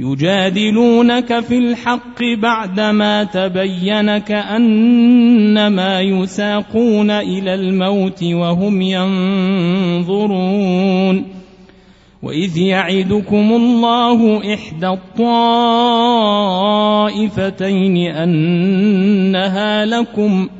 يجادلونك في الحق بعدما تبين كأنما يساقون إلى الموت وهم ينظرون وإذ يعدكم الله إحدى الطائفتين أنها لكم ۖ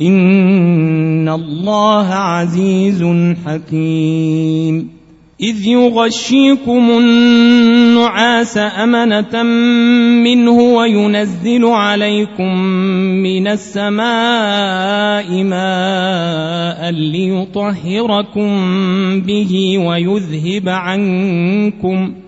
إن الله عزيز حكيم. إذ يغشيكم النعاس أمنة منه وينزل عليكم من السماء ماء ليطهركم به ويذهب عنكم ۖ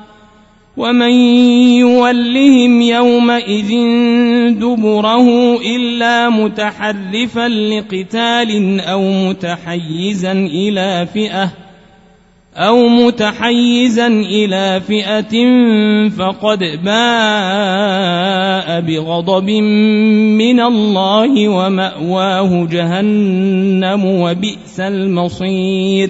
ومن يولهم يومئذ دبره إلا متحرفا لقتال أو متحيزا إلى فئة أو متحيزا إلى فئة فقد باء بغضب من الله ومأواه جهنم وبئس المصير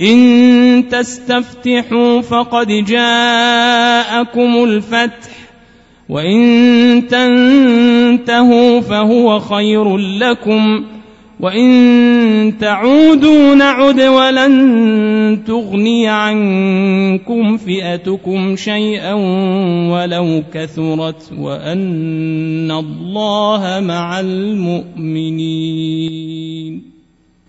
إن تستفتحوا فقد جاءكم الفتح وإن تنتهوا فهو خير لكم وإن تعودوا نعد ولن تغني عنكم فئتكم شيئا ولو كثرت وأن الله مع المؤمنين.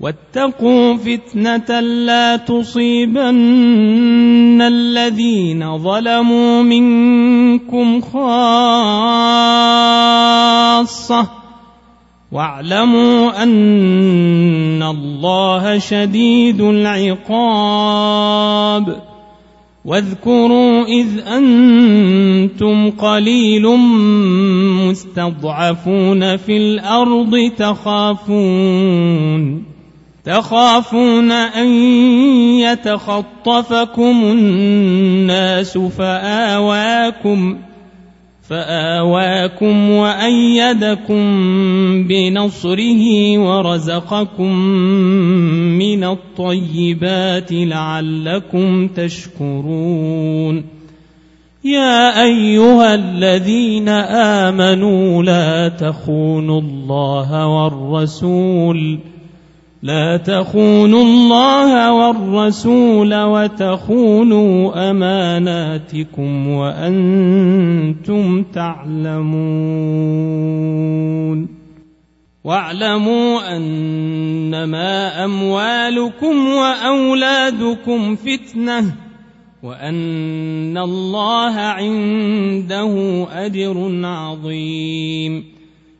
واتقوا فتنة لا تصيبن الذين ظلموا منكم خاصة. واعلموا أن الله شديد العقاب. واذكروا إذ أنتم قليل مستضعفون في الأرض تخافون. تخافون أن يتخطفكم الناس فآواكم فآواكم وأيدكم بنصره ورزقكم من الطيبات لعلكم تشكرون يا أيها الذين آمنوا لا تخونوا الله والرسول لا تخونوا الله والرسول وتخونوا أماناتكم وأنتم تعلمون. واعلموا أنما أموالكم وأولادكم فتنة وأن الله عنده أجر عظيم.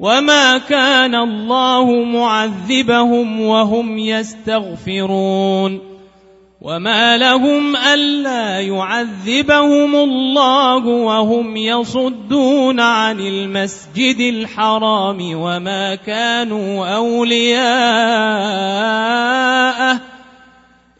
وما كان الله معذبهم وهم يستغفرون وما لهم ألا يعذبهم الله وهم يصدون عن المسجد الحرام وما كانوا أولياءه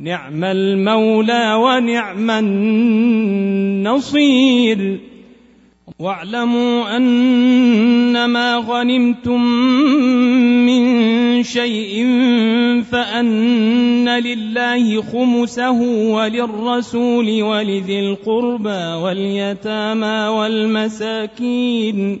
نعم المولى ونعم النصير. واعلموا أنما غنمتم من شيء فأن لله خمسه وللرسول ولذي القربى واليتامى والمساكين.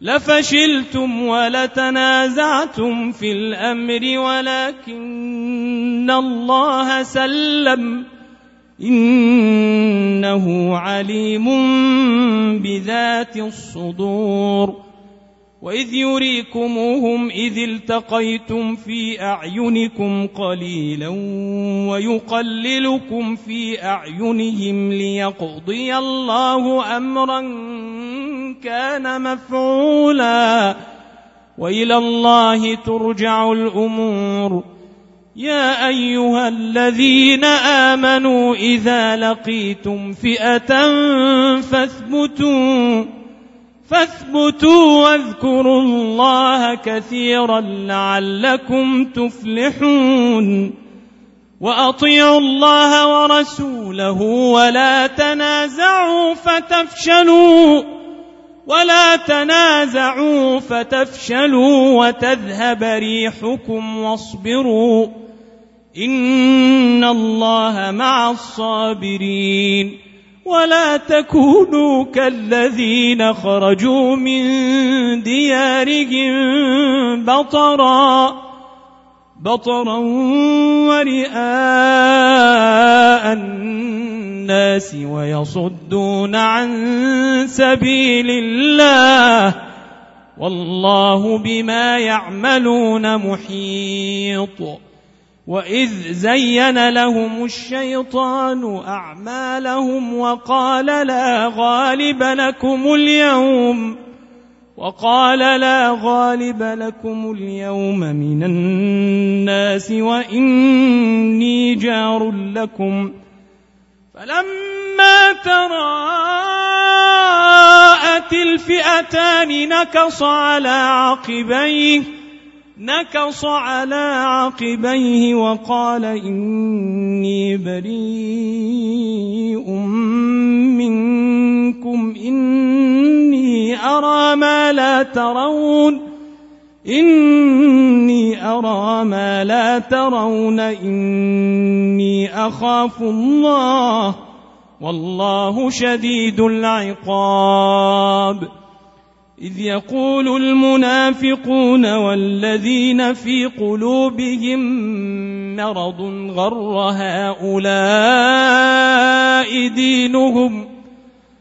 لفشلتم ولتنازعتم في الأمر ولكن الله سلم إنه عليم بذات الصدور وإذ يريكموهم إذ التقيتم في أعينكم قليلا ويقللكم في أعينهم ليقضي الله أمرا كان مفعولا. وإلى الله ترجع الأمور. يا أيها الذين آمنوا إذا لقيتم فئة فاثبتوا. فاثبتوا واذكروا الله كثيرا لعلكم تفلحون. وأطيعوا الله ورسوله ولا تنازعوا فتفشلوا. ولا تنازعوا فتفشلوا وتذهب ريحكم واصبروا ان الله مع الصابرين ولا تكونوا كالذين خرجوا من ديارهم بطرا بطرا ورئاء الناس ويصدون عن سبيل الله والله بما يعملون محيط. وإذ زين لهم الشيطان أعمالهم وقال لا غالب لكم اليوم. وقال لا غالب لكم اليوم من الناس وإني جار لكم. فلما تراءت الفئتان نكص على عقبيه نكص على عقبيه وقال إني بريء منكم. إني أرى ما لا ترون إني أرى ما لا ترون إني أخاف الله والله شديد العقاب. إذ يقول المنافقون والذين في قلوبهم مرض غر هؤلاء دينهم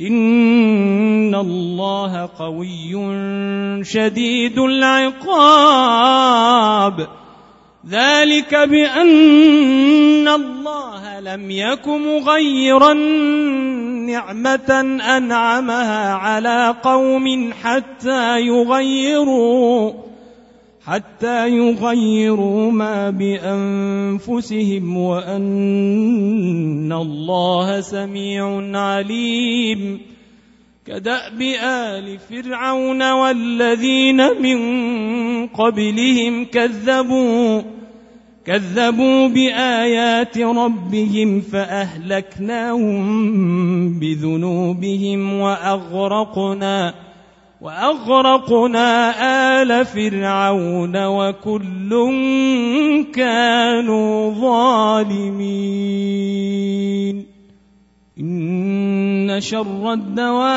إن الله قوي شديد العقاب ذلك بأن الله لم يك مغيرا نعمة أنعمها على قوم حتى يغيروا حتى يغيروا ما بأنفسهم وأن الله سميع عليم. كدأب آل فرعون والذين من قبلهم كذبوا كذبوا بآيات ربهم فأهلكناهم بذنوبهم وأغرقنا. وأغرقنا آل فرعون وكل كانوا ظالمين. إن شر الدواب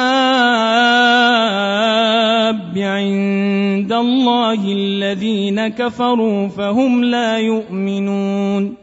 عند الله الذين كفروا فهم لا يؤمنون.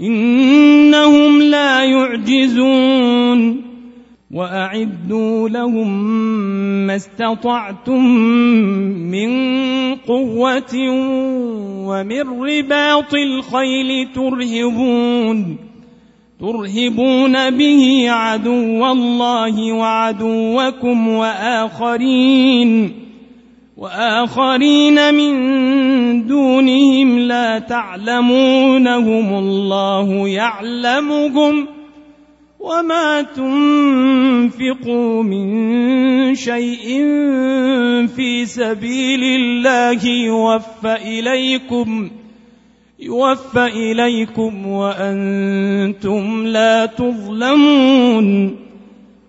إنهم لا يعجزون وأعدوا لهم ما استطعتم من قوة ومن رباط الخيل ترهبون ترهبون به عدو الله وعدوكم وآخرين. وآخرين من دونهم لا تعلمونهم الله يعلمهم وما تنفقوا من شيء في سبيل الله يوفى إليكم يوفى إليكم وأنتم لا تظلمون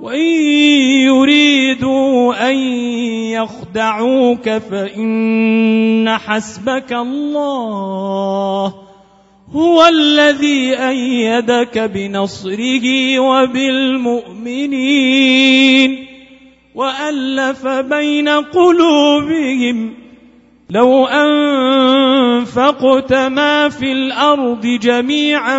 وإن يريدوا أن يخدعوك فإن حسبك الله هو الذي أيدك بنصره وبالمؤمنين وألف بين قلوبهم لو أنفقت ما في الأرض جميعا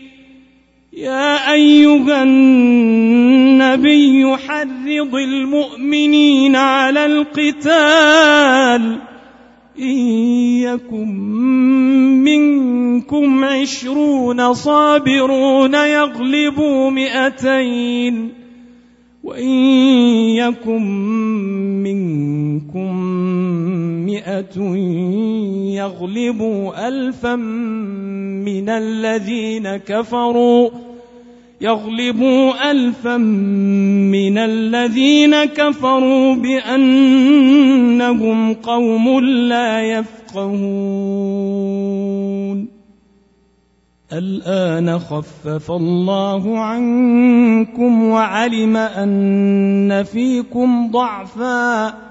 يا أيها النبي حرض المؤمنين على القتال إن يكن منكم عشرون صابرون يغلبوا مئتين وإن يكن منكم مئة يغلبوا ألفا من الذين كفروا يغلبوا ألفا من الذين كفروا بأنهم قوم لا يفقهون. الآن خفف الله عنكم وعلم أن فيكم ضعفاً.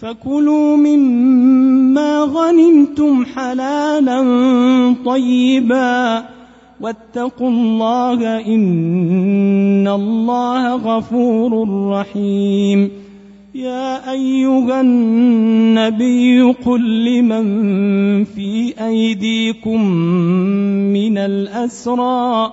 فكلوا مما غنمتم حلالا طيبا واتقوا الله إن الله غفور رحيم. يا أيها النبي قل لمن في أيديكم من الأسرى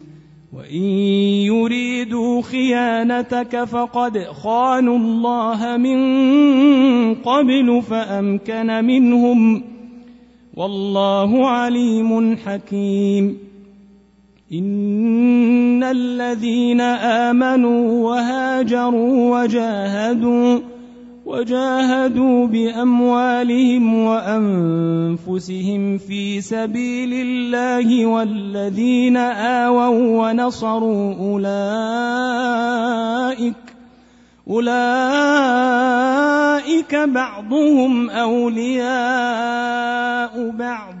وإن يريدوا خيانتك فقد خانوا الله من قبل فأمكن منهم والله عليم حكيم. إن الذين آمنوا وهاجروا وجاهدوا وجاهدوا بأموالهم وأنفسهم في سبيل الله والذين آووا ونصروا أولئك أولئك بعضهم أولياء بعض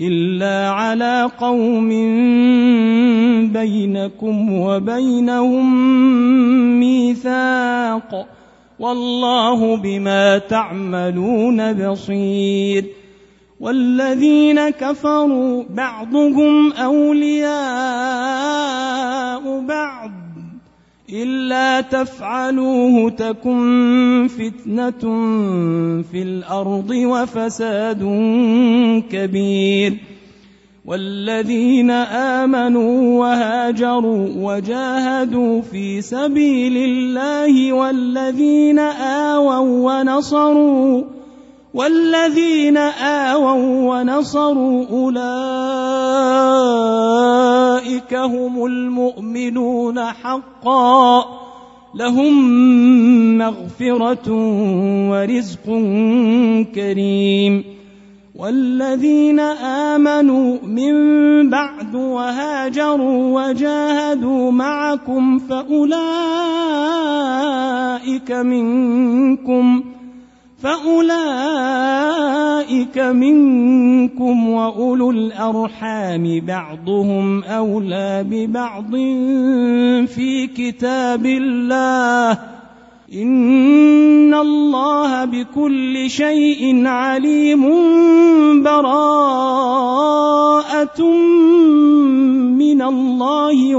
إلا على قوم بينكم وبينهم ميثاق والله بما تعملون بصير والذين كفروا بعضهم أولياء بعض إلا تفعلوه تكن فتنة في الأرض وفساد كبير. والذين آمنوا وهاجروا وجاهدوا في سبيل الله والذين آووا ونصروا والذين آووا ونصروا أولئك هم المؤمنون حقا. لهم مغفرة ورزق كريم. والذين آمنوا من بعد وهاجروا وجاهدوا معكم فأولئك منكم ۖ. فأولئك منكم وأولو الأرحام بعضهم أولى ببعض في كتاب الله إن الله بكل شيء عليم براءة من الله